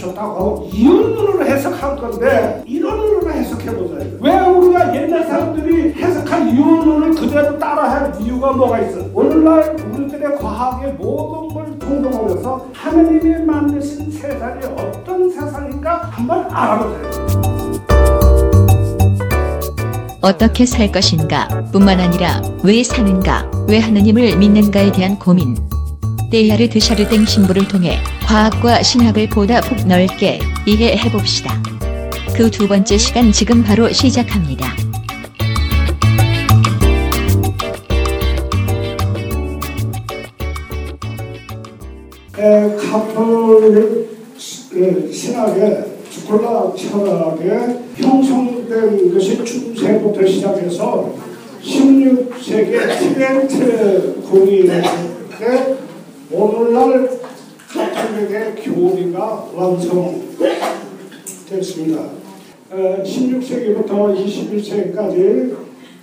주셨다고 이언으로 해석한 건데 이론으로 해석해보자. 왜 우리가 옛날 사람들이 해석한 이언을 그대로 따라할 이유가 뭐가 있어? 오늘날 우리들의 과학의 모든 걸 통동하면서 하느님이 만드신 세상이 어떤 세상인가 한번 알아보자. 어떻게 살 것인가 뿐만 아니라 왜 사는가, 왜 하느님을 믿는가에 대한 고민. 데이아르 드샤르댕 신부를 통해 과학과 신학을 보다 폭 넓게 이해해 봅시다. 그 두 번째 시간 지금 바로 시작합니다. 에, 시- 에, 신학의 스콜라 철학에 형성된 것이 중세부터 시작해서 16세기 티베트 공인의 오늘날 카톨릭의 교리가 완성됐습니다. 에, 16세기부터 21세기까지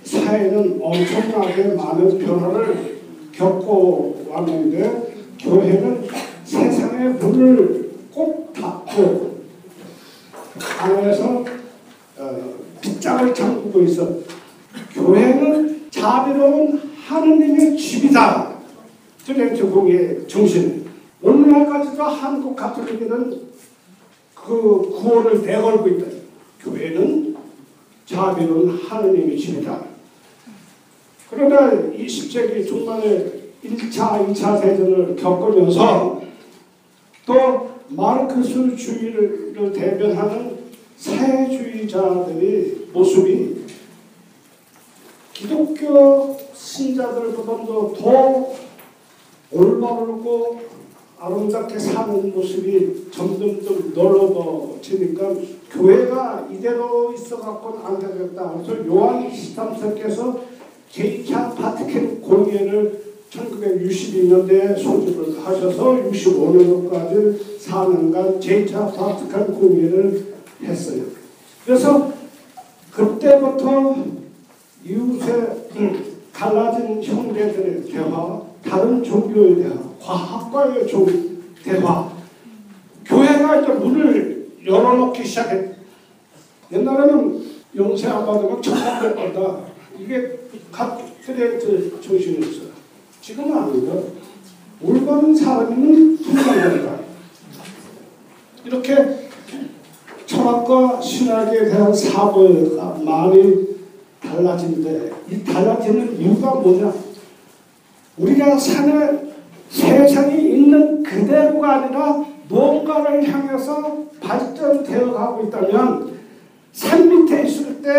사회는 엄청나게 많은 변화를 겪고 왔는데 교회는 세상의 문을 꼭 닫고 안에서 어, 빗장을 잠그고 있어. 교회는 자비로운 하느님의 집이다. 트렌트 공의 정신. 오늘날까지도 한국 가톨릭은 그 구호를 내걸고 있다. 교회는 자비로운 하느님의 집이다. 그러나 20세기 중반에 1차, 2차 대전을 겪으면서 또 마르크스 주의를 대변하는 사회주의자들의 모습이 기독교 신자들보다도 더 올바르고 아름답게 사는 모습이 점점점 넓어지니까 교회가 이대로 있어갖고는 안 되겠다. 그래서 요한 23세께서 제2차 바티칸 공예를 1962년대에 소집을 하셔서 65년까지 4년간 제2차 바티칸 공예를 했어요. 그래서 그때부터 이웃에 갈라진 형제들의 대화, 다른 종교에 대한 과학과의 종 대화, 교회가 이제 문을 열어놓기 시작했. 옛날에는 영세 아빠들은 천국될 거다. 이게 카트레이트 정신이었어요. 지금은 아니다. 올바른 사람이면 불가능하다. 이렇게 철학과 신학에 대한 사고가 많이 달라진데 이 달라지는 이유가 뭐냐? 우리가 사는 세상이 있는 그대로가 아니라 뭔가를 향해서 발전되어 가고 있다면 산 밑에 있을 때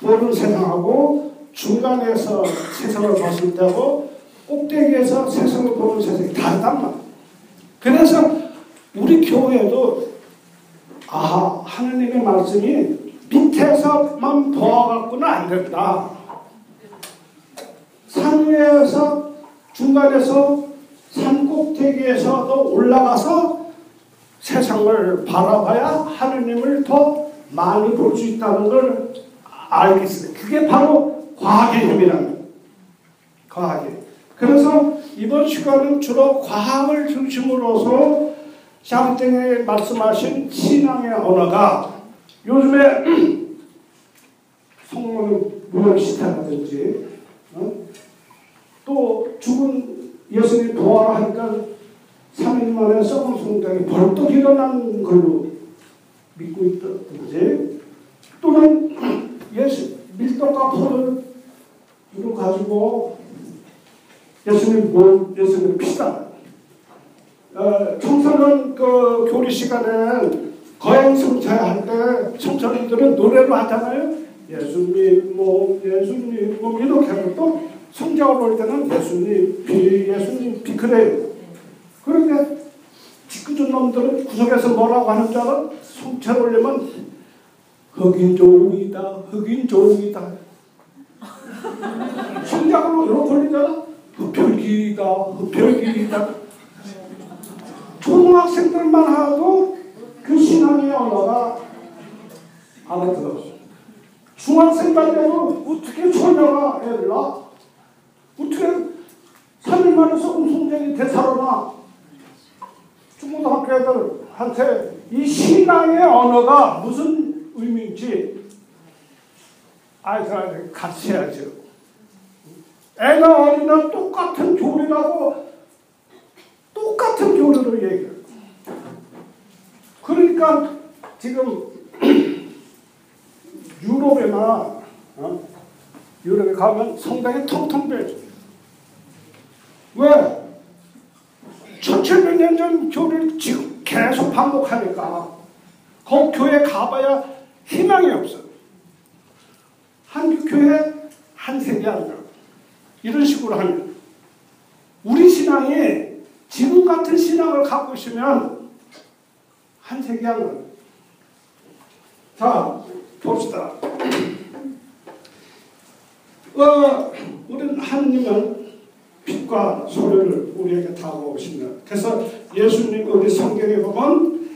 보는 세상하고 중간에서 세상을 봤을 때하고 꼭대기에서 세상을 보는 세상이 다르단 말이야. 그래서 우리 교회도 아 하느님의 말씀이 밑에서만 보아갖고는 안 된다. 산 위에서 중간에서 산 꼭대기에서도 올라가서 세상을 바라봐야 하느님을 더 많이 볼 수 있다는 걸 알겠습니다. 그게 바로 과학의 힘이라는. 과학의. 그래서 이번 시간은 주로 과학을 중심으로서 샹땡이 말씀하신 신앙의 언어가 요즘에 성모는 무명시타라든지 어? 또 죽은 예수님 도와라 하니까 3일 만에 썩은 성당이 벌떡 일어난 걸로 믿고 있다든지 또는 예수 밀떡과 포를 이거 가지고 예수님 뭐 예수님 피다 어, 청소년 그 교리 시간에 거행 성차할 때 청소년들은 노래로 하잖아요. 예수님 몸, 예수님 몸 이렇게 하고 또 성경을 볼 때는 예수님 피, 예수님 피 그래요. 그런데 짓궂은 놈들은 구석에서 뭐라고 하는 줄 알아? 성체를 올리면 흑인 종이다, 흑인 종이다. 성경으로 이렇게 올리잖아? 흡혈귀다, 흡혈귀다. 초등학생들만 하도 그 신앙의 언어가 알아들었어. 중학생만 되도 어떻게 처녀가 애를 낳아? 어떻게 3일 만에 소금 송장이 되살아나? 중고등학교 애들한테 이 신앙의 언어가 무슨 의미인지 아이들한테 같이 해야죠. 애가 어리나 똑같은 교리라고 똑같은 교리로 얘기해요. 그러니까 지금 유럽에나 어? 유럽에 가면 성당이 텅텅 비어있어요. 왜? 1700년 전 교리를 지금 계속 반복하니까 그 교회 가봐야 희망이 없어. 한국 교회 한 세계 아니다. 이런 식으로 하면 우리 신앙이 지금 같은 신앙을 갖고 있으면 한 세계 안 가요. 자, 봅시다. 어, 우리는 하느님은 빛과 소리를 우리에게 다가오신다. 그래서 예수님 우리 성경에 보면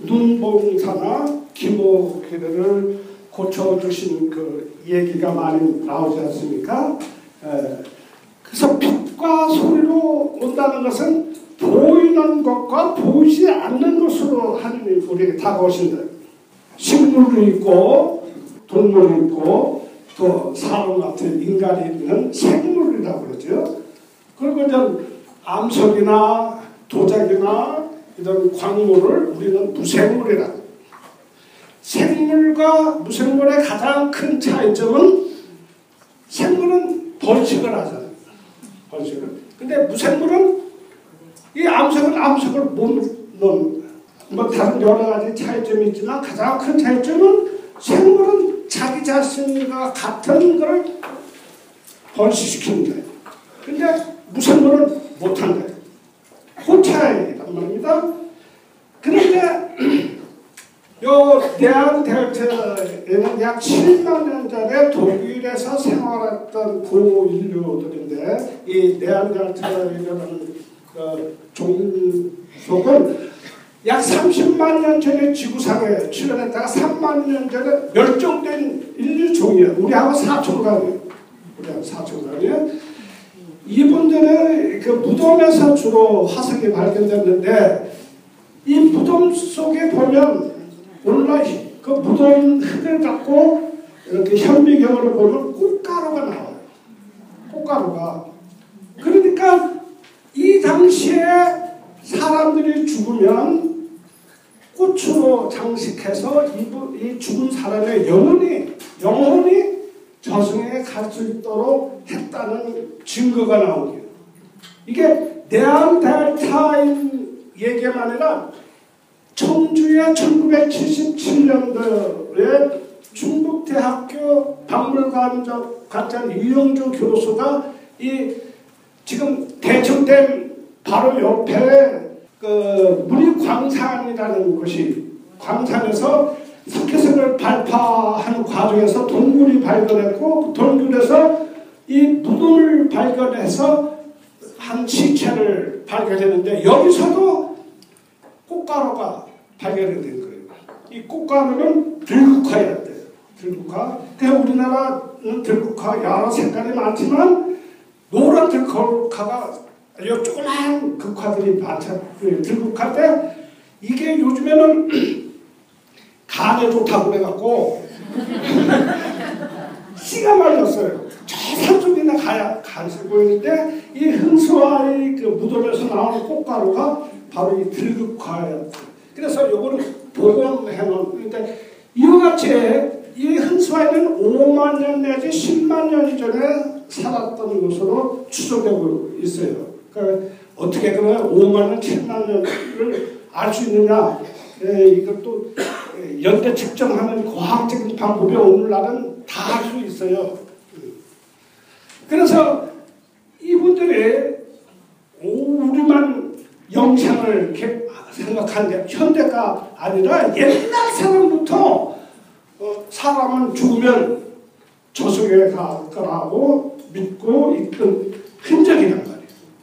눈봉사나 기모기를 고쳐주신 그 얘기가 많이 나오지 않습니까? 에, 그래서 빛과 소리로 온다는 것은 보이는 것과 보이지 않는 것으로 하느님 우리에게 다가오신다. 식물도 있고 동물이 있고 또 사람 같은 인간이 있는 생물이라고 그러죠. 그리고 이제 암석이나 도자기나 이런 광물을 우리는 무생물이라. 생물과 무생물의 가장 큰 차이점은 생물은 번식을 하잖아요. 번식을. 근데 무생물은 이 암석은 암석을 못 넣는 뭐 다른 여러 가지 차이점이 있지만 가장 큰 차이점은 생물은 자기 자신과 같은 걸 번식시키는 거예요. 근데 무생물은 못한다. 그 차이란 말입니다. 그런데 요 대한대학에는 약 7만 년 전에 독일에서 생활했던 고인류들인데 이 네안데르탈이라는 그 종족은 약 30만 년 전에 지구상에 출현했다가 3만 년 전에 멸종된 인류 종이에요. 우리하고 사촌간이에요. 우리하고 사촌간이에요. 이분들은 그 무덤에서 주로 화석이 발견됐는데 이 무덤 속에 보면 오늘날 그 무덤 흙을 갖고 이렇게 현미경으로 보면 꽃가루가 나와요. 꽃가루가. 그러니까 이 당시에 사람들이 죽으면 꽃으로 장식해서 이, 이 죽은 사람의 영혼이 영혼이 저승에 갈 수 있도록 했다는 증거가 나오게요. 이게 네안데르탈인 얘기만 아니라 청주의 1977년도에 중국대학교 박물관장 이영조 교수가 이 지금 대청댐 바로 옆에 그 문익광산이라는 곳이 광산에서 석회선을 발파하는 과정에서 동굴이 발견했고 동굴에서 이 무덤을 발견해서 한 시체를 발견했는데 여기서도 꽃가루가 발견이 된 거예요. 이 꽃가루는 들국화였대요. 들국화. 그 우리나라는 들국화 여러 색깔이 많지만 노란 들국화가 요 조그만 극화들이 많죠. 들국화인데 이게 요즘에는 간에 좋다고 그래갖고 씨가 말렸어요. 저 산속이나 가야 간을 보이는데 이 흥수와의 그 무덤에서 나오는 꽃가루가 바로 이 들국화였어요. 그래서 요거는 복원해놓은 그러니까 이와 같이 이 흥수와에는 5만 년 내지 10만 년 전에 살았던 것으로 추정되고 있어요. 그러니까 어떻게 그러면 5만 년, 7만 년을 알 수 있느냐? 에, 이것도 연대 측정하는 과학적인 방법이 오늘날은 다 할 수 있어요. 그래서 이분들이 우리만 영상을 생각하는데 현대가 아니라 옛날 사람부터 어, 사람은 죽으면 저승에 갈 거라고 믿고 있던 흔적이란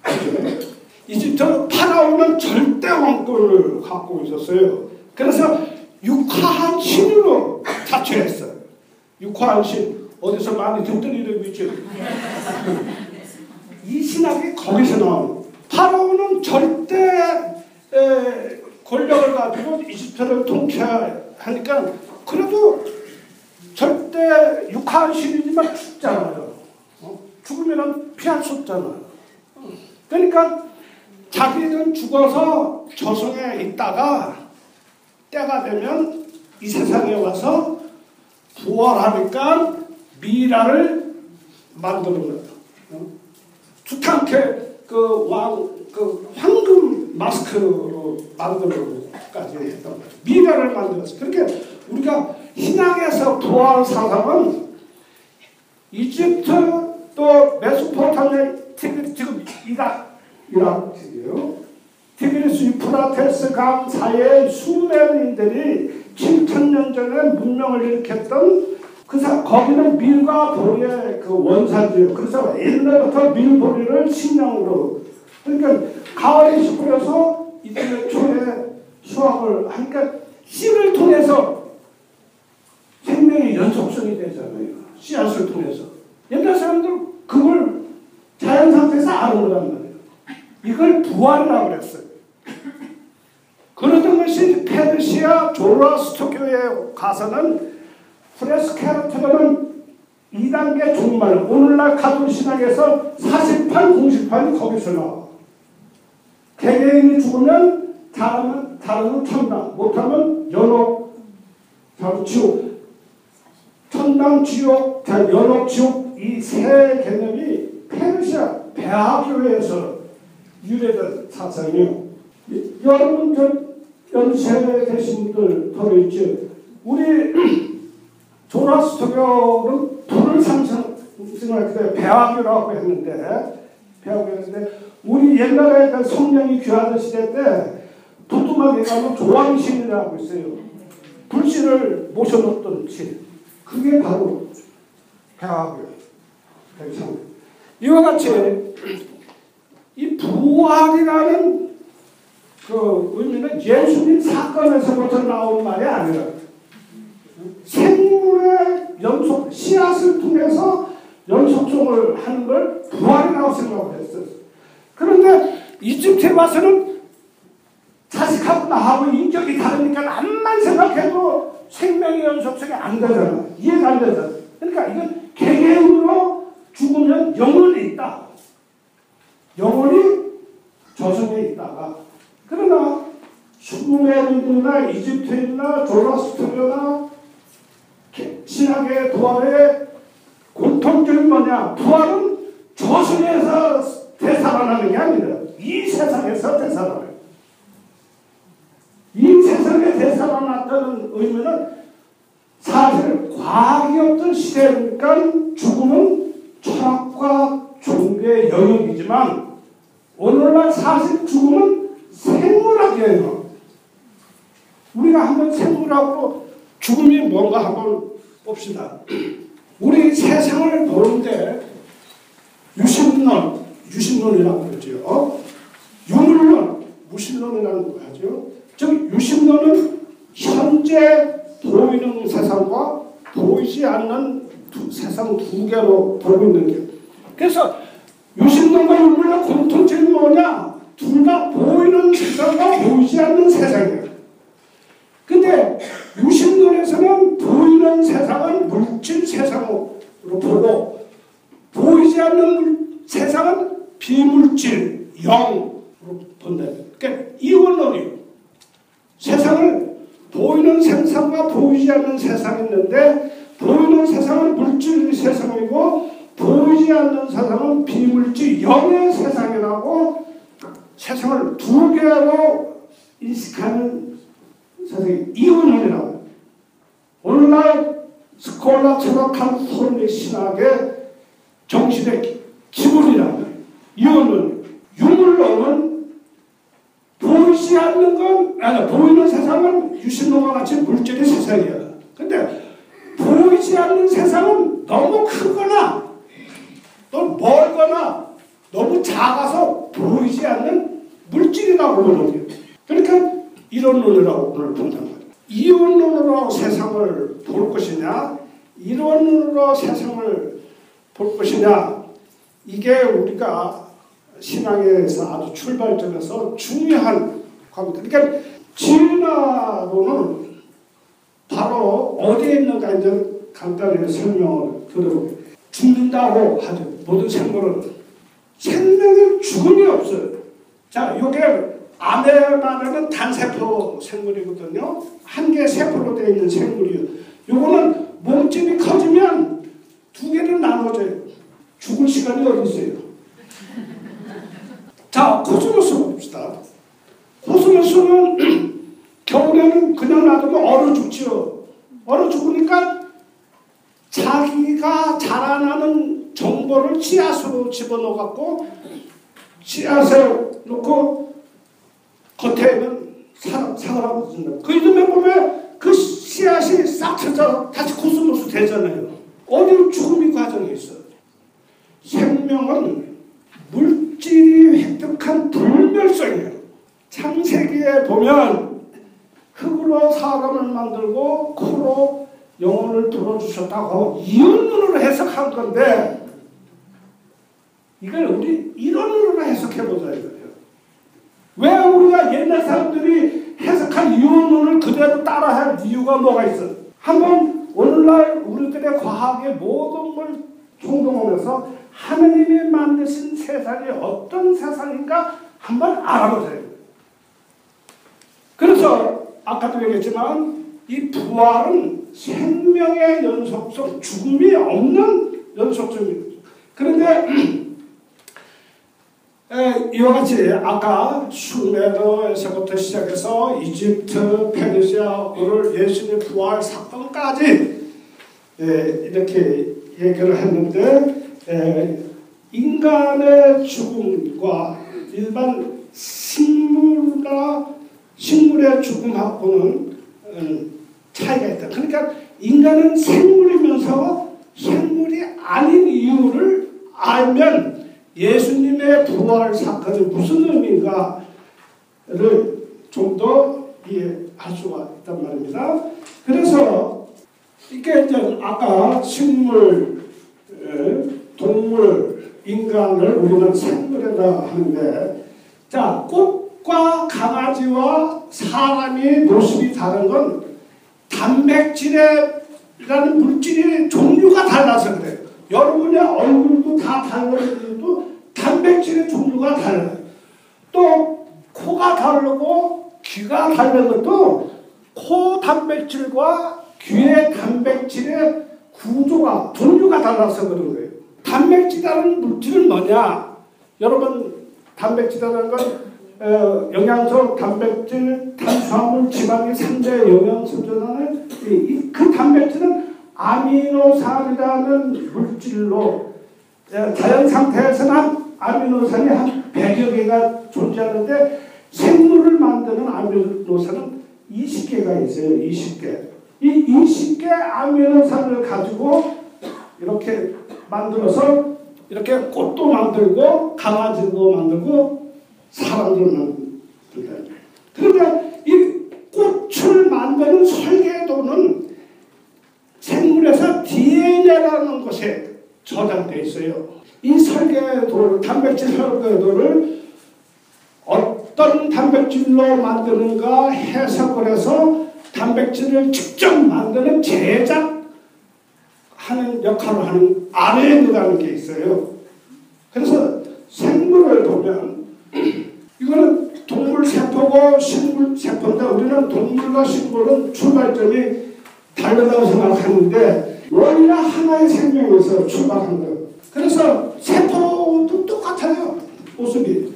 말이에요. 이집트 파라오는 절대 왕권을 갖고 있었어요. 그래서 육화한 신으로 자처했어요. 육화한 신 어디서 많이 듣던 이름이죠. 이 신학이 거기서 나온 파라오는 절대 에, 권력을 가지고 이집트를 통치하니까 그래도 절대 육한 신이지만 죽잖아요. 어? 죽으면 피할 수 없잖아요. 어. 그러니까 자기는 죽어서 저승에 있다가 때가 되면 이 세상에 와서 부활하니까 미라를 만드는 거예요. 어? 투탕케 그 왕 그 황금 마스크로 만들어까지 했던 거예요. 미라를 만들었어요. 그러니까 우리가 신앙에서 부활 사상은 이집트 또 메소포타미아 지금 이락 이락이에요. 티그리스 유프라테스 강 사이의 수메르인들이 7천년 전에 문명을 일으켰던 그 사, 거기는 밀과 보리의 그 원산지예요. 그래서 옛날부터 밀보리를 식량으로 그러니까 씨 뿌려서 이때 초에 수확을 하니까 씨를 통해서 생명의 연속성이 되잖아요. 씨앗을 통해서. 옛날 사람들 그걸 자연 상태에서 아는 거란 말이에요. 이걸 부활이라고 그랬어요. 그러던 것이 페르시아 조라스토교에 가서는 프레스케르트라는 2단계 종말, 오늘날 가톨 신학에서 48 공식판이 거기서 나와. 개개인이 죽으면 잘하면 잘하면 천당, 못하면 연옥, 자 지옥, 천당, 지옥, 자 연옥, 지옥 이 세 개념이 페르시아 배하교에서 유래된 사상이요. 여러분 저 연세 되신 분들 더 있죠. 우리 조라스토교는 불을 상승할 때 배화교라고 했는데 배화교였는데 우리 옛날에 그 성령이 귀하던 시대 때 도톰하게 가면 조왕신이라고 있어요. 불씨를 모셔놓던 신. 그게 바로 배화교. 이와 같이 이 부활이라는 그 의미는 예수님 사건에서부터 나온 말이 아니라 생물의 연속 씨앗을 통해서 연속종을 하는 걸 부활이라고 생각을 했어요. 그런데 이집트에 와서는 자식하고 나하고 인격이 다르니까 암만 생각해도 생명의 연속성이 안 되잖아. 이해가 안 되잖아. 그러니까 이건 개개인으로 죽으면 영혼이 있다. 영혼이 저승에 있다가 그러나 수메르인이나 이집트인이나 조라스트리나 신학의 부활의 공통점이 뭐냐? 부활은 저승에서 되살아나는 게 아니라 이 세상에서 되살아나요. 이 세상에 되살아났다는 의미는 사실 과학이 없던 시대니까 죽음은 철학과 종교의 영역이지만 오늘날 사실 죽음은 생물학이에요. 우리가 한번 생물학으로 죽음이 뭔가 한번 봅시다. 우리 세상을 보는데 유심론, 유심론이라고 그러죠. 어? 유물론, 무신론이라는 거 하죠. 즉 유심론은 현재 보이는 세상과 보이지 않는 두, 세상 두 개로 보고 있는 게. 그래서 유심론과 유물론 공통점이 뭐냐? 둘 다 보이는 세상과 보이지 않는 세상이에요. 근데 유심론에서는 보이는 세상은 물질 세상으로 보고 보이지 않는 물, 세상은 비물질 영으로 본다. 그러니까 이원론이에요. 세상을 보이는 세상과 보이지 않는 세상이 있는데 보이는 세상은 물질 세상이고 보이지 않는 세상은 비물질 영의 세상이라고 세상을 두 개로 인식하는 세상이 이원론이라고 오늘날 스콜라 철학한 소리 신학의 정신의 기본이라고 이원론 유물론은 보이지 않는 건 아니 보이는 세상은 유신론과 같이 물질의 세상이야. 근데 보이지 않는 세상은 너무 크거나 또 멀거나 너무 작아서 보이지 않는 물질이라고 보는 거예요. 그러니까 이론론이라고 오늘 본단 말이에요. 이론론으로 세상을 볼 것이냐, 이론론으로 세상을 볼 것이냐, 이게 우리가 신앙에서 아주 출발점에서 중요한 겁니다. 그러니까 진화론은 바로 어디에 있는가 이제 간단히 설명을 드려볼게요. 죽는다고 하죠. 모든 생물은 생명의 죽음이 없어요. 자, 요게 말하는 단세포 생물이거든요. 한 개 세포로 되어 있는 생물이요. 요거는 몸집이 커지면 두 개로 나눠져요. 죽을 시간이 어디 있어요? 자, 코스모스 봅시다. 코스모스는 겨울에는 그냥 놔두면 얼어 죽지요. 얼어 죽으니까 자기가 자라나는 정보를 씨앗으로 집어넣어 갖고 씨앗에 놓고 겉에는 사라진다. 그 이듬해 보면 그 씨앗이 싹 터져 다시 코스모스 되잖아요. 어디 죽음이 과정이 있어. 생명은 물질이 획득한 불멸성이에요. 창세기에 보면 흙으로 사람을 만들고 코로 영혼을 들어주셨다고 이언으로 해석한 건데 이걸 우리 이론으로 해석해 보자 이거예요. 왜 우리가 옛날 사람들이 해석한 이론을 그대로 따라할 이유가 뭐가 있어? 한번 오늘날 우리들의 과학의 모든 걸 총동원해서 하느님이 만드신 세상이 어떤 세상인가 한번 알아보세요. 그래서 아까도 얘기했지만 이 부활은 생명의 연속성, 죽음이 없는 연속성입니다. 그런데 에, 이와 같이 아까 수메르에서부터 시작해서 이집트, 페르시아, 오늘 예수님의 부활 사건까지 에, 이렇게 얘기를 했는데 에, 인간의 죽음과 일반 식물과 식물의 죽음하고는 음, 차이가 있다. 그러니까 인간은 생물이면서 생물이 아닌 이유를 알면 예수님 의 부활 사건이 무슨 의미인가를 좀 더 이해할 수가 있단 말입니다. 그래서 이게 이제 아까 식물, 에, 동물, 인간을 우리는 생물이라 하는데 자 꽃과 강아지와 사람이 모습이 다른 건 단백질이라는 물질의 종류가 달라서 그래요. 여러분의 얼굴도 다 달라도 단백질의 종류가 달라요. 또 코가 다르고 귀가 다른 것도 코 단백질과 귀의 단백질의 구조가 종류가 달라서 그런 거예요. 단백질이라는 물질은 뭐냐? 여러분 단백질이라는 건 어, 영양소, 단백질, 탄수화물, 지방이 3대 영양소잖아요. 이, 그 단백질은 아미노산이라는 물질로 예, 자연 상태에서는 아미노산이 한 100여 개가 존재하는데 생물을 만드는 아미노산은 20개가 있어요. 20개. 이 20개 아미노산을 가지고 이렇게 만들어서 이렇게 꽃도 만들고 강아지도 만들고 사람들 만들다. 그러니까 이 꽃을 만드는 설계도는 생물에서 DNA라는 곳에 저장돼 있어요. 이 설계도를 단백질 설계도를 어떤 단백질로 만드는가 해석을 해서 단백질을 직접 만드는 제작하는 역할을 하는 RNA라는 게 있어요. 그래서 생물을 보면 이거는 동물 세포고 식물 세포인데 우리는 동물과 식물은 출발점이 다르다고 생각하는데 원리가 하나의 생명에서 출발한 거예요. 그래서 세포도 똑같아요. 모습이.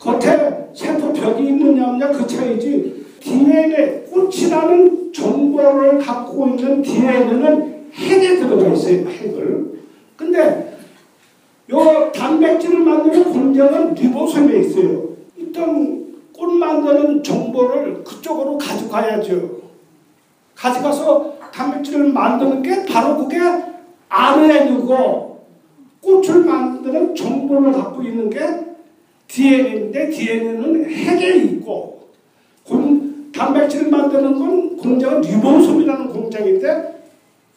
겉에 세포 벽이 있느냐 없냐 그 차이지 DNA 꽃이라는 정보를 갖고 있는 DNA는 핵에 들어가 있어요. 핵을. 근데 요 단백질을 만드는 공장은 리보솜에 있어요. 일단 꽃 만드는 정보를 그쪽으로 가져가야죠. 가져가서 단백질을 만드는 게 바로 그게 RNA고 꽃을 만드는 정보를 갖고 있는 게 DNA인데 DNA는 핵에 있고 공, 단백질을 만드는 건 공장은 리보솜이라는 공장인데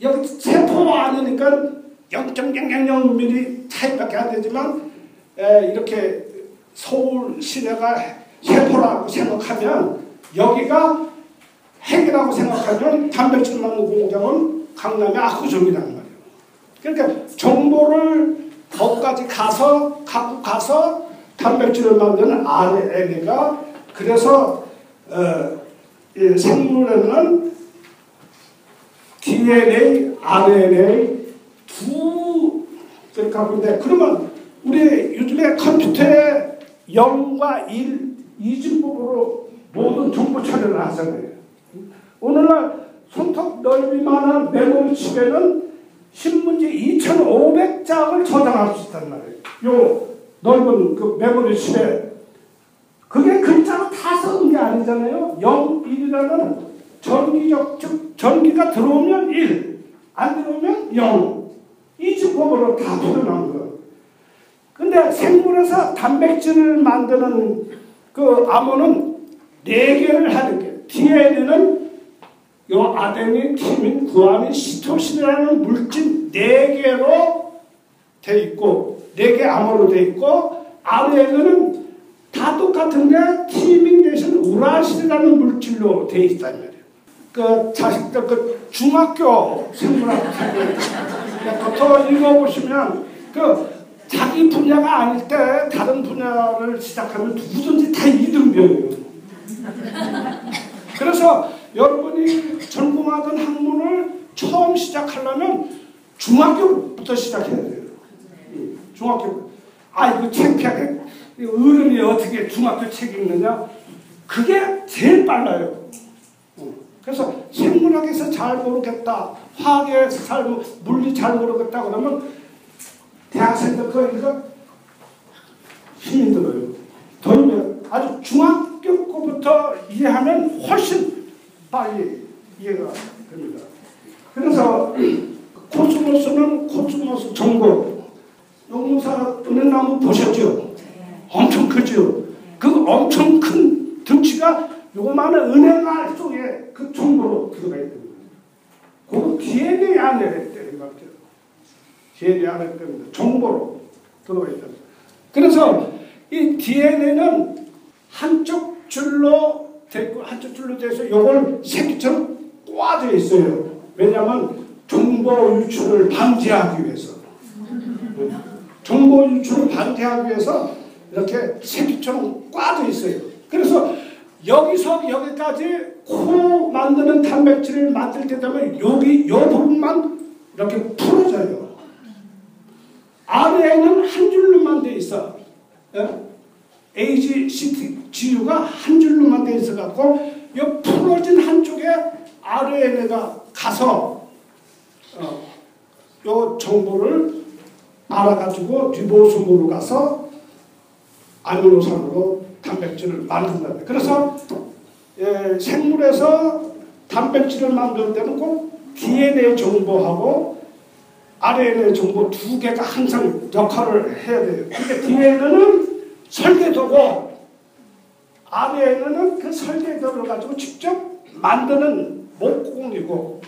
여기 세포 안이니까 0.000mm 차이밖에 안 되지만 에, 이렇게 서울 시내가 세포라고 생각하면 여기가 핵이라고 생각하면 단백질 만든 공장은 강남의 말이에요. 그러니까 정보를 거기까지 가서 갖고 가서 단백질을 만드는 RNA가 그래서 어, 이 생물에는 DNA, RNA 두 그러니까 근데 그러면 우리 요즘에 컴퓨터에 0과 1 이중법으로 모든 정보 처리를 하잖아요. 오늘날 손톱 넓이만한 메모리 칩에는 신문지 2,500장을 저장할 수 있단 말이에요. 요 넓은 그 메모리 칩에 그게 글자로 다 쓰는 게 아니잖아요. 0, 1이라는 전기적 즉 전기가 들어오면 1, 안 들어오면 0. 이중법으로 다 표현한 거예요. 근데 생물에서 단백질을 만드는 그 암호는 네 개를 하는 게 DNA는 요 아데닌, 티민, 구아닌, 시토신이라는 물질 네 개로 돼 있고 네 개 암호로 돼 있고 RNA는 다 똑같은데 티민 대신 우라신이라는 물질로 돼 있단 말이에요. 그 자식들 그 중학교 생물학 책을 부터 읽어보시면 그 자기 분야가 아닐 때 다른 분야를 시작하면 누구든지 다 이등병이에요. 그래서 여러분이 전공하던 학문을 처음 시작하려면 중학교부터 시작해야 돼요. 중학교. 아이고 창피하게 어른이 어떻게 중학교 책 읽느냐? 그게 제일 빨라요. 그래서 생물학에서 잘 모르겠다, 화학에서 잘 물리 잘 모르겠다 그러면 대학생들 거기가 힘이 들어요. 더면 아주 중학교 거부터 이해하면 훨씬 빨리 이해가 됩니다. 그래서 코스모스는 코스모스 정보 용무사 은행나무 보셨죠? 엄청 크죠? 그 엄청 큰 덩치가 요만한 은행알 속에 그 정보로 들어가 있는 거예요. 그 DNA 안에 있다는 것 같아요. DNA 안에 있다는 정보로 들어가 있다. 그래서 이 DNA는 한쪽 줄로 되고 한쪽 줄로 돼서 요걸 새끼처럼 꽈져 있어요. 왜냐하면 정보 유출을 방지하기 위해서. 정보 유출을 방지하기 위해서 이렇게 새끼처럼 꽈져 있어요. 그래서 여기서 여기까지 코 만드는 단백질을 만들 때 되면 여기 요 부분만 이렇게 풀어져요. RNA는 한 줄로만 돼 있어. 예? AGCTGU가 한 줄로만 돼 있어 갖고 이 풀어진 한쪽에 RNA가 가서 어, 요 정보를 알아가지고 리보솜으로 가서 아미노산으로 단백질을 만든다. 그래서 예, 생물에서 단백질을 만들 때는 꼭 DNA 정보하고 RNA 정보 두 개가 항상 역할을 해야 돼요. 근데 DNA는 설계도고 RNA는 그 설계도를 가지고 직접 만드는 목공이고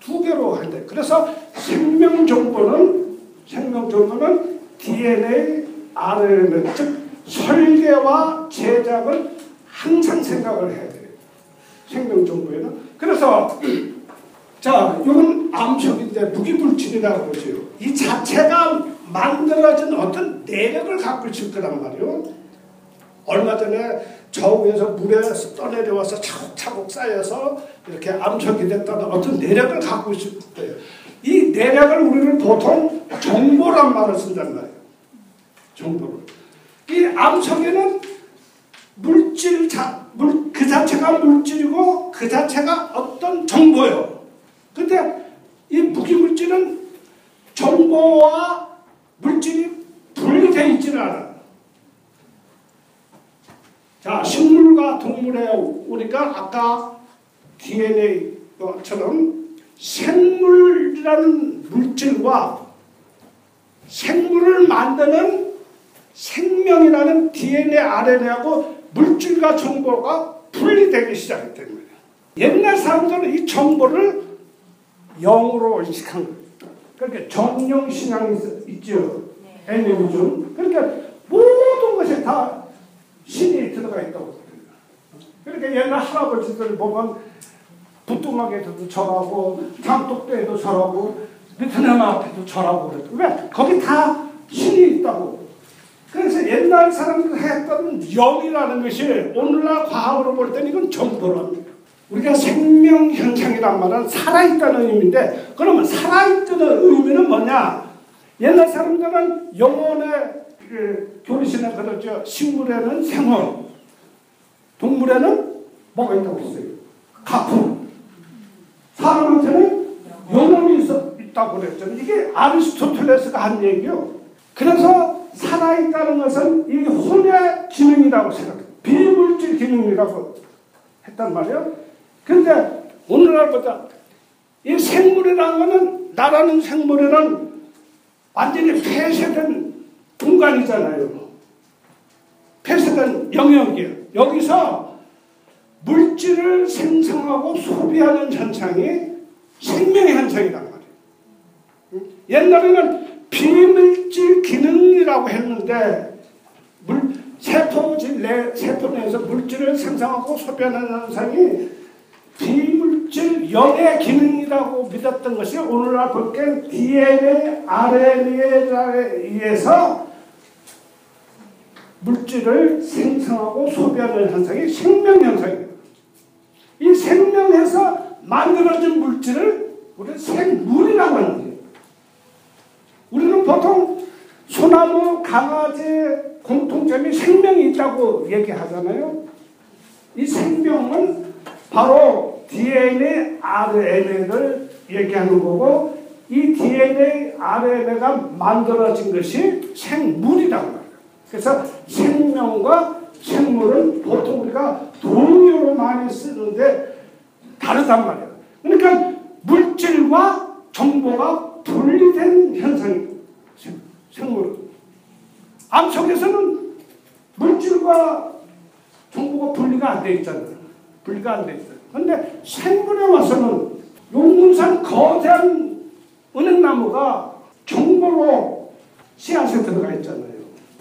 두 개로 한대. 그래서 생명 정보는 생명 정보는 DNA, RNA 즉 설계와 제작을 항상 생각을 해야 돼요. 생명 정보에는. 그래서 자, 이건 암석인데 무기물질이라고 그러죠. 이 자체가 만들어진 어떤 내력을 갖고 있을 거란 말이에요. 얼마 전에 저 위에서 물에서 떠내려와서 차곡차곡 쌓여서 이렇게 암석이 됐다는 어떤 내력을 갖고 있을 거예요. 이 내력을 우리는 보통 정보란 말을 쓴단 말이에요. 정보를. 이 암석에는 물질 자, 물, 그 자체가 물질이고 그 자체가 어떤 정보예요. 근데 이 무기물질은 정보와 물질이 분리되어 있지는 않아. 자, 식물과 동물에 우리가 아까 DNA처럼 생물이라는 물질과 생물을 만드는 생명이라는 DNA, RNA하고 물질과 정보가 분리되기 시작했다는 거예요. 옛날 사람들은 이 정보를 영으로 인식한 거예요. 그러니까 정령 신앙이 있- 있죠. 애니미즘. 그러니까 모든 것이 다 신이 들어가 있다고. 그러니까 옛날 할아버지들 보면 부뚜막에도 절하고 장독대에도 절하고 베트남 앞에도 절하고 그랬죠. 왜? 거기 다 신이 있다고. 그래서 옛날 사람들 했던 영이라는 것이 오늘날 과학으로 볼 때는 이건 정보란 우리가 생명 현상이란 말은 살아있다는 의미인데 그러면 살아있다는 의미는 뭐냐? 옛날 사람들은 영혼의 그 교리신에 그러죠. 식물에는 생혼, 동물에는 뭐가 있다고 했어요? 가품. 사람한테는 영혼이 있어, 있다고 그랬잖아요. 이게 아리스토텔레스가 한 얘기요. 그래서 살아있다는 것은 이 혼의 기능이라고 생각해요. 비물질 기능이라고 했단 말이에요. 근데 오늘날 보자. 이 생물이라는 거는 나라는 생물에는 완전히 폐쇄된 공간이잖아요. 폐쇄된 영역이에요. 여기서 물질을 생성하고 소비하는 현상이 생명의 현상이란 말이에요. 옛날에는 비물질 기능이라고 했는데 물, 세포질 내 세포 내에서 물질을 생성하고 소비하는 현상이 비물질 영의 기능이라고 믿었던 것이 오늘날 볼게 DNA, RNA에 의해서 물질을 생성하고 소비하는 현상이 생명 현상이에요. 이 생명에서 만들어진 물질을 우리는 생물이라고 하는 거예요. 우리는 보통 소나무, 강아지 공통점이 생명이 있다고 얘기하잖아요. 이 생명은 바로 DNA, RNA를 얘기하는 거고 이 DNA, RNA가 만들어진 것이 생물이라고 말해요. 그래서 생명과 생물은 보통 우리가 동의어로 많이 쓰는데 다르단 말이에요. 그러니까 물질과 정보가 분리된 현상이에요. 생물은. 암 속에서는 물질과 정보가 분리가 안 돼 있잖아요. 분리가 안 돼 있어요. 근데 생물에 와서는 용문산 거대한 은행나무가 정보로 씨앗에 들어가 있잖아요.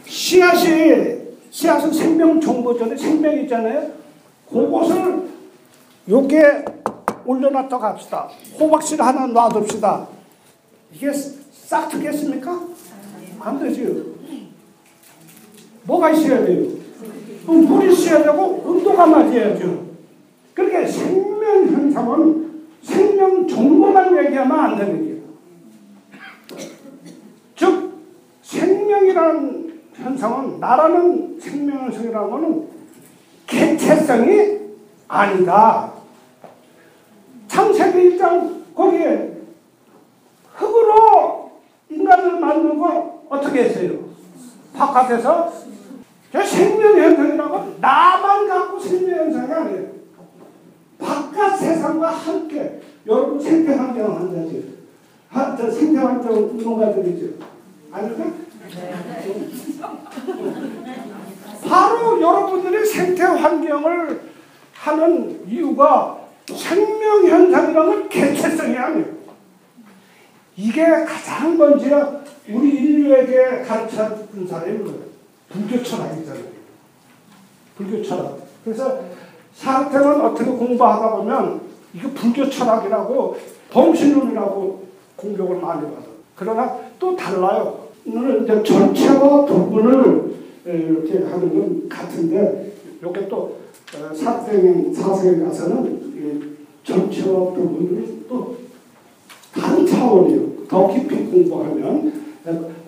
씨앗이 씨앗은 생명 정보전에 생명이 있잖아요. 그것을 요게 올려놨다 갑시다. 호박씨를 하나 놔둡시다. 이게 싹 트겠습니까? 안 되지요. 뭐가 있어야 돼요? 물이 있어야 되고 온도가 맞아야죠. 그렇게 생명 현상은 생명 정보만 얘기하면 안 되는 거예요. 즉 생명이라는 현상은 나라는 생명 현상이라는 것은 개체성이 아니다. 창세기 1장 거기에 흙으로 인간을 만들고 어떻게 했어요? 바깥에서 저 생명 현상이라고 나만 갖고 생명 현상이 아니에요. 바깥 세상과 함께 여러분 생태 환경 한다죠. 하, 저 생태 환경 운동가들이죠. 아니죠? 바로 여러분들이 생태 환경을 하는 이유가 생명 현상이라는 개체성이 아니에요. 이게 가장 먼저 우리 인류에게 가르쳐준 사람이 뭐예요? 불교 철학이잖아요. 불교 철학. 그래서 사태는 어떻게 공부하다 보면 이거 불교 철학이라고 범신론이라고 공격을 많이 받아. 그러나 또 달라요. 오늘 이제 전체와 부분을 이렇게 하는 건 같은데 이게 또 사생 사생에 가서는 전체와 부분을 또 다른 차원이에요. 더 깊이 공부하면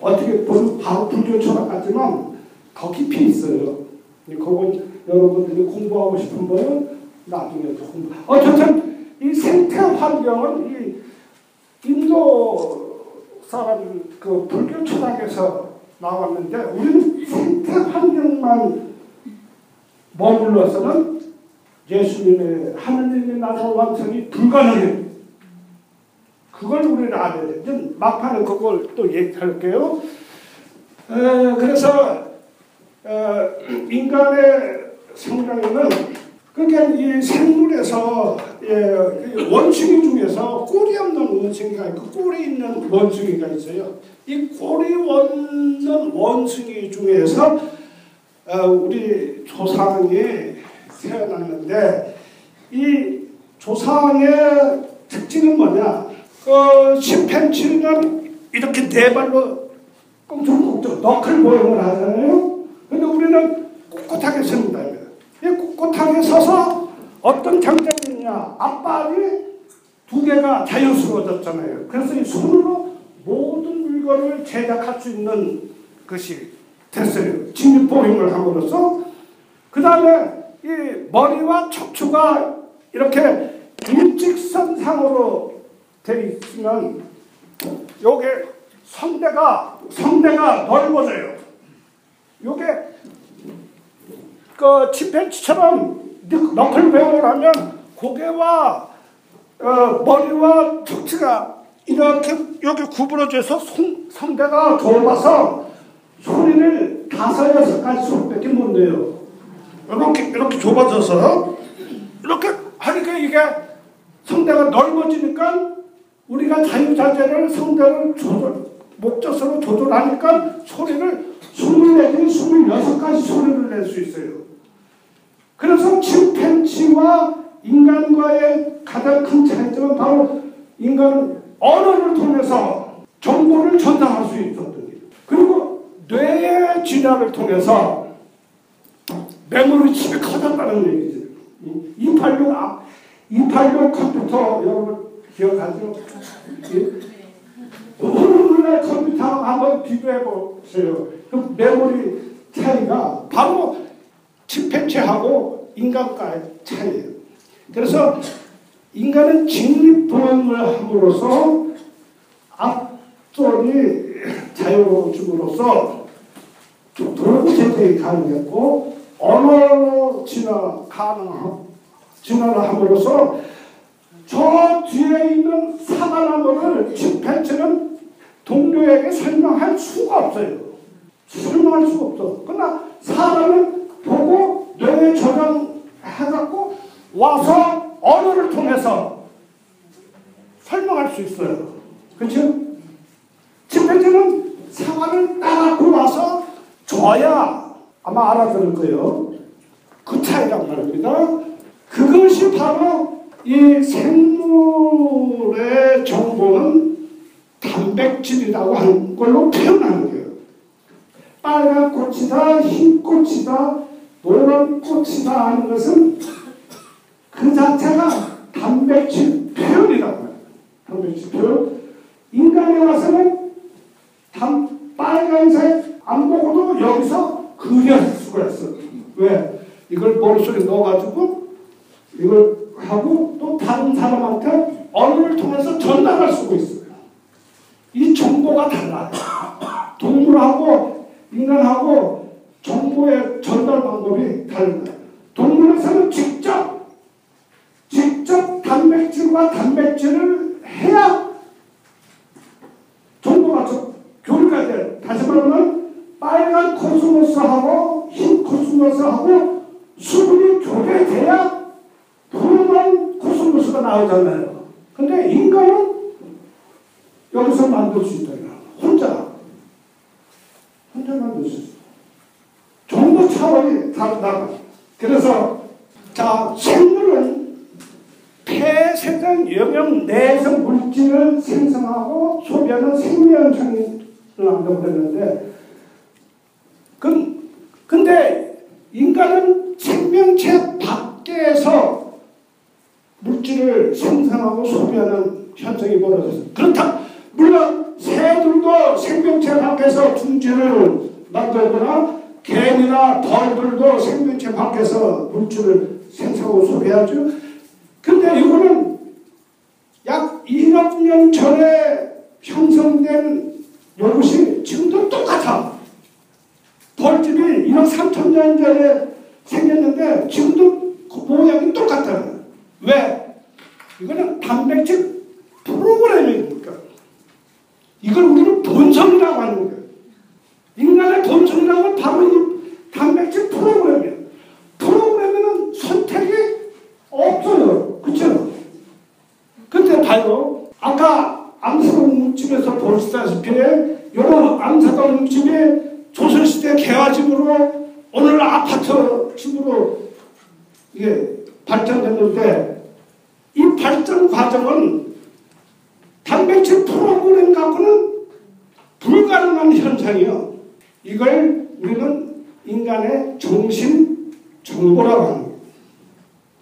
어떻게 보면 바로 불교 철학 같지만 더 깊이 있어요. 그건 여러분들이 공부하고 싶은 분은 나중에 또 공부. 어쨌든 이 생태 환경은 이 인도 사람 그 불교 철학에서 나왔는데 우리는 생태 환경만 머물러서는 예수님의 하느님의 나라 완성이 불가능해요. 그걸 우리는 알아야 돼. 이제 막판에 그걸 또 얘기할게요. 에, 그래서 어, 인간의 성장에는 그러니까 이 생물에서 예, 원숭이 중에서 꼬리 없는 원숭이가 있고 꼬리 있는 원숭이가 있어요. 이 꼬리 없는 원숭이 중에서 어, 우리 조상이 태어났는데 이 조상의 특징은 뭐냐? 어, 심팬치는 이렇게 네 발로 꽁충꽁충 너클 모형을 하잖아요. 근데 우리는 꼿꼿하게 섭니다. 이 꼿꼿하게 서서 어떤 장점이냐? 앞발이 두 개가 자연스러워졌잖아요. 그래서 이 손으로 모든 물건을 제작할 수 있는 것이 됐어요. 직립보행을 함으로써 그 다음에 이 머리와 척추가 이렇게 일직선상으로 되어 있으면 요게 성대가 성대가 넓어져요. 요게 그 침팬지처럼 배우를 하면 고개와 어, 머리와 척추가 이렇게 여기 구부러져서 성, 성대가 좁아서 소리를 다섯 여섯 가지 소리밖에 못 내요. 이렇게 이렇게 좁아져서 이렇게 하니까 이게 성대가 넓어지니까 우리가 자유자재를 성대를 조절 목젖으로 조절하니까 소리를 스물네 스물여섯 가지 소리를 낼 수 있어요. 그래서 침팬지와 인간과의 가장 큰 차이점은 바로 인간은 언어를 통해서 정보를 전달할 수 있었던 게 그리고 뇌의 진화를 통해서 메모리 칩이 커졌다는 얘기죠. 286, 아, 286 컴퓨터 여러분 기억하죠? 오늘날 컴퓨터 한번 비교해 보세요. 그 메모리 차이가 바로 침팬지하고 인간과의 차이예요. 그래서 인간은 직립보행을 함으로써 앞손이 자유로움으로써 돌고 제대이 가능했고 언어로 진화 가능하고 진화를 함으로써 저 뒤에 있는 사과나무를 침팬지는 동료에게 설명할 수가 없어요. 설명할 수가 없어. 그러나 사람은 보고 뇌에 저장해갖고 와서 언어를 통해서 설명할 수 있어요. 그렇죠? 침팬지는 사과를 따갖고 와서 줘야 아마 알아들을 거예요. 그 차이란 말입니다. 그것이 바로 이 생물의 정보는 단백질이라고 하는 걸로 표현하는 거예요. 빨간 꽃이다, 흰 꽃이다, 노란 꽃이다 하는 것은 그 자체가 단백질 표현이라고 해요. 단백질 표현. 인간에 와서는 단, 빨간색 안 보고도 여기서 그려할 수가 있어. 왜? 이걸 머릿속에 넣어가지고 이걸 하고 또 다른 사람한테 언어를 통해서 전달할 수가 있어요. 이 정보가 달라요. 동물하고 인간하고 정보의 전달 방법이 달라요. 동물에서는 직접 직접 단백질과 단백질을 해야 정보가 교류가 돼. 다시 말하면 빨간 코스모스하고 흰 코스모스하고 수분이 교배돼야 푸른 코스모스가 나오잖아요. 근데 인간은 여기서 만들 수 있다. 혼자. 혼자 만들 수 있어. 정 보 차원이 다르다. 그래서, 자, 생물은 폐세전 영역 내성 물질을 생성하고 소비하는 생명성을 한다고 그랬는데, 그, 근데 인간은 생명체 밖에서 물질을 생성하고 소비하는 현상이 벌어졌어요. 그렇다. 물론 새들도 생명체 밖에서 둥지를 만들거나 개미나 벌들도 생명체 밖에서 물질을 생성하고 소비하죠. 근데 이거는 약 1억 년 전에 형성된 요것이 지금도 똑같아. 벌집이 1억 3천 년 전에 생겼는데 지금도 그 모양이 똑같아. 왜? 이거는 단백질 프로그램이니까. 이걸 우리는 본성이라고 하는 거예요. 인간의 본성이라고 바로 이 단백질 프로그램이에요. 프로그램에는 선택이 없어요. 그쵸? 근데 봐요. 아까 암사동집에서 보시다시피 이런 암사동집이 조선시대 개화집으로 오늘 아파트 집으로 이게 발전됐는데 이 발전 과정은 단백질 프로그램 갖고는 불가능한 현상이요. 이걸 우리는 인간의 정신 정보라고 합니다.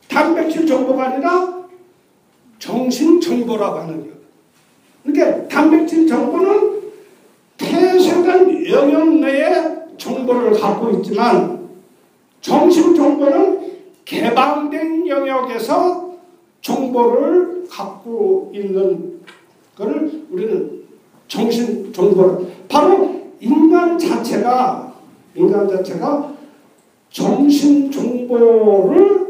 단백질 정보가 아니라 정신 정보라고 하는 거예요. 그러니까 단백질 정보는 폐쇄된 영역 내에 정보를 갖고 있지만 정신 정보는 개방된 영역에서 정보를 갖고 있는 것을 우리는 정신 정보 바로 인간 자체가 인간 자체가 정신 정보를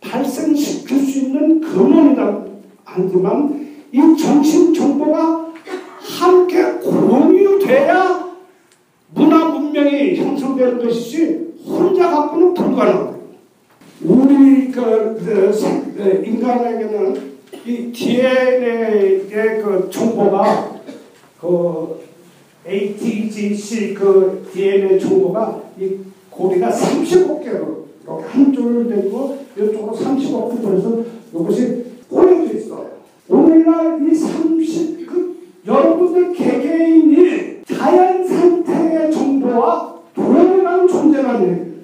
발생시킬 수 있는 근원이다 하지만 이 정신 정보가 함께 공유돼야 문화 문명이 형성되는 것이지 혼자 갖고는 불가능합니다. 우리 그, 그 생- 그 인간에게는 이 DNA의 그 정보가 그 ATGC 그 DNA 정보가 이 고리가 35개로 이렇게 한줄 되고 이쪽으로 35개 돼서 이것이 꼬여져 있어요. 오늘날 이 30, 그 여러분들 개개인이 자연 상태의 정보와 동일한 존재라는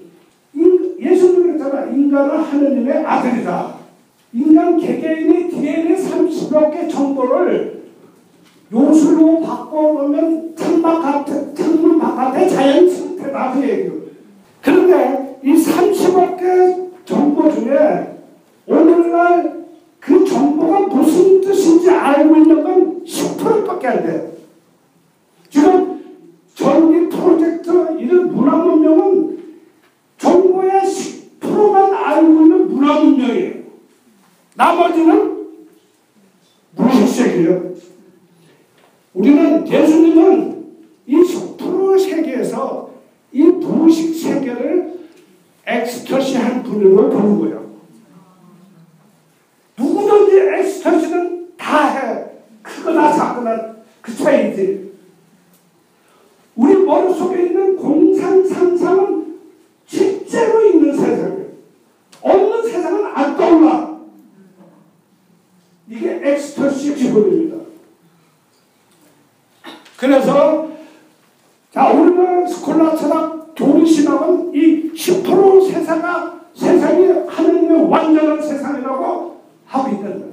인- 예수님이 그랬잖아. 인간은 하느님의 아들이다. 인간 개개인이 DNA 30여 개 정보를 요술로 바꿔놓으면 창밖 같은, 창문 바깥의 자연 상태다. 그 얘기예요. 그런데 이 30억 개 정보 중에 오늘날 그 정보가 무슨 뜻인지 알고 있는 건 10%밖에 안 돼요. 예수님은 이10% 세계에서 이 무의식 세계를 엑스터시한 분으로 보는 거예요. 누구든지 엑스터시는 다 해. 크거나 작거나 그 차이지. 우리 머릿속에 있는 공상 상상은 실제로 있는 세상이에요. 없는 세상은 안 떠올라. 이게 엑스터시 기본입니다. 그래서 자 우리는 스콜라 철학 교리 신학은 이 10% 세상아 세상이 하느님의 완전한 세상이라고 하고 있는 거예요.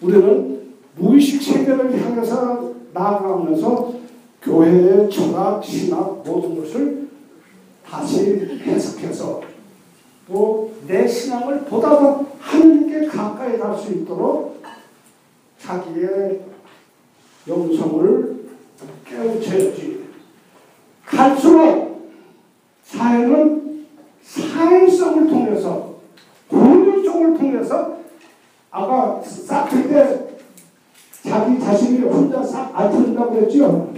우리는 무의식 세계를 향해서 나아가면서 교회의 철학, 신학 모든 것을 다시 해석해서 또 내 신앙을 보다 더 하느님께 가까이 갈 수 있도록 자기의 영성을 깨우쳐야지. 갈수록 사회는 사회성을 통해서 공유성을 통해서 아까 싹틀 때 자기 자신이 혼자 싹 앓는다고 그랬죠.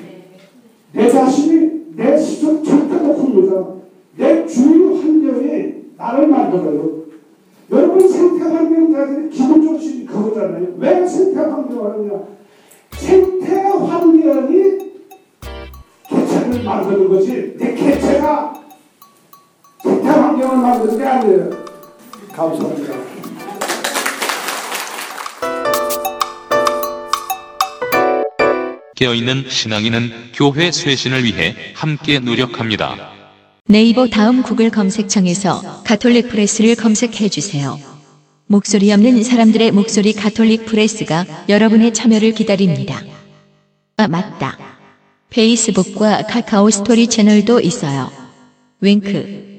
내 자신이 내 스스로 절대 못 풉니다. 내 주위 환경이 나를 만들어요. 여러분 생태 환경 자들이 기본적으로 그거잖아요. 왜 생태 환경을 하느냐? 생태 환경이 개체를 만드는 거지 내 개체가 생태 환경을 만드는 게 아니에요. 감사합니다. 깨어있는 신앙인은 교회 쇄신을 위해 함께 노력합니다. 네이버 다음 구글 검색창에서 가톨릭 프레스를 검색해 주세요. 목소리 없는 사람들의 목소리 가톨릭 프레스가 여러분의 참여를 기다립니다. 아, 맞다. 페이스북과 카카오 스토리 채널도 있어요. 윙크.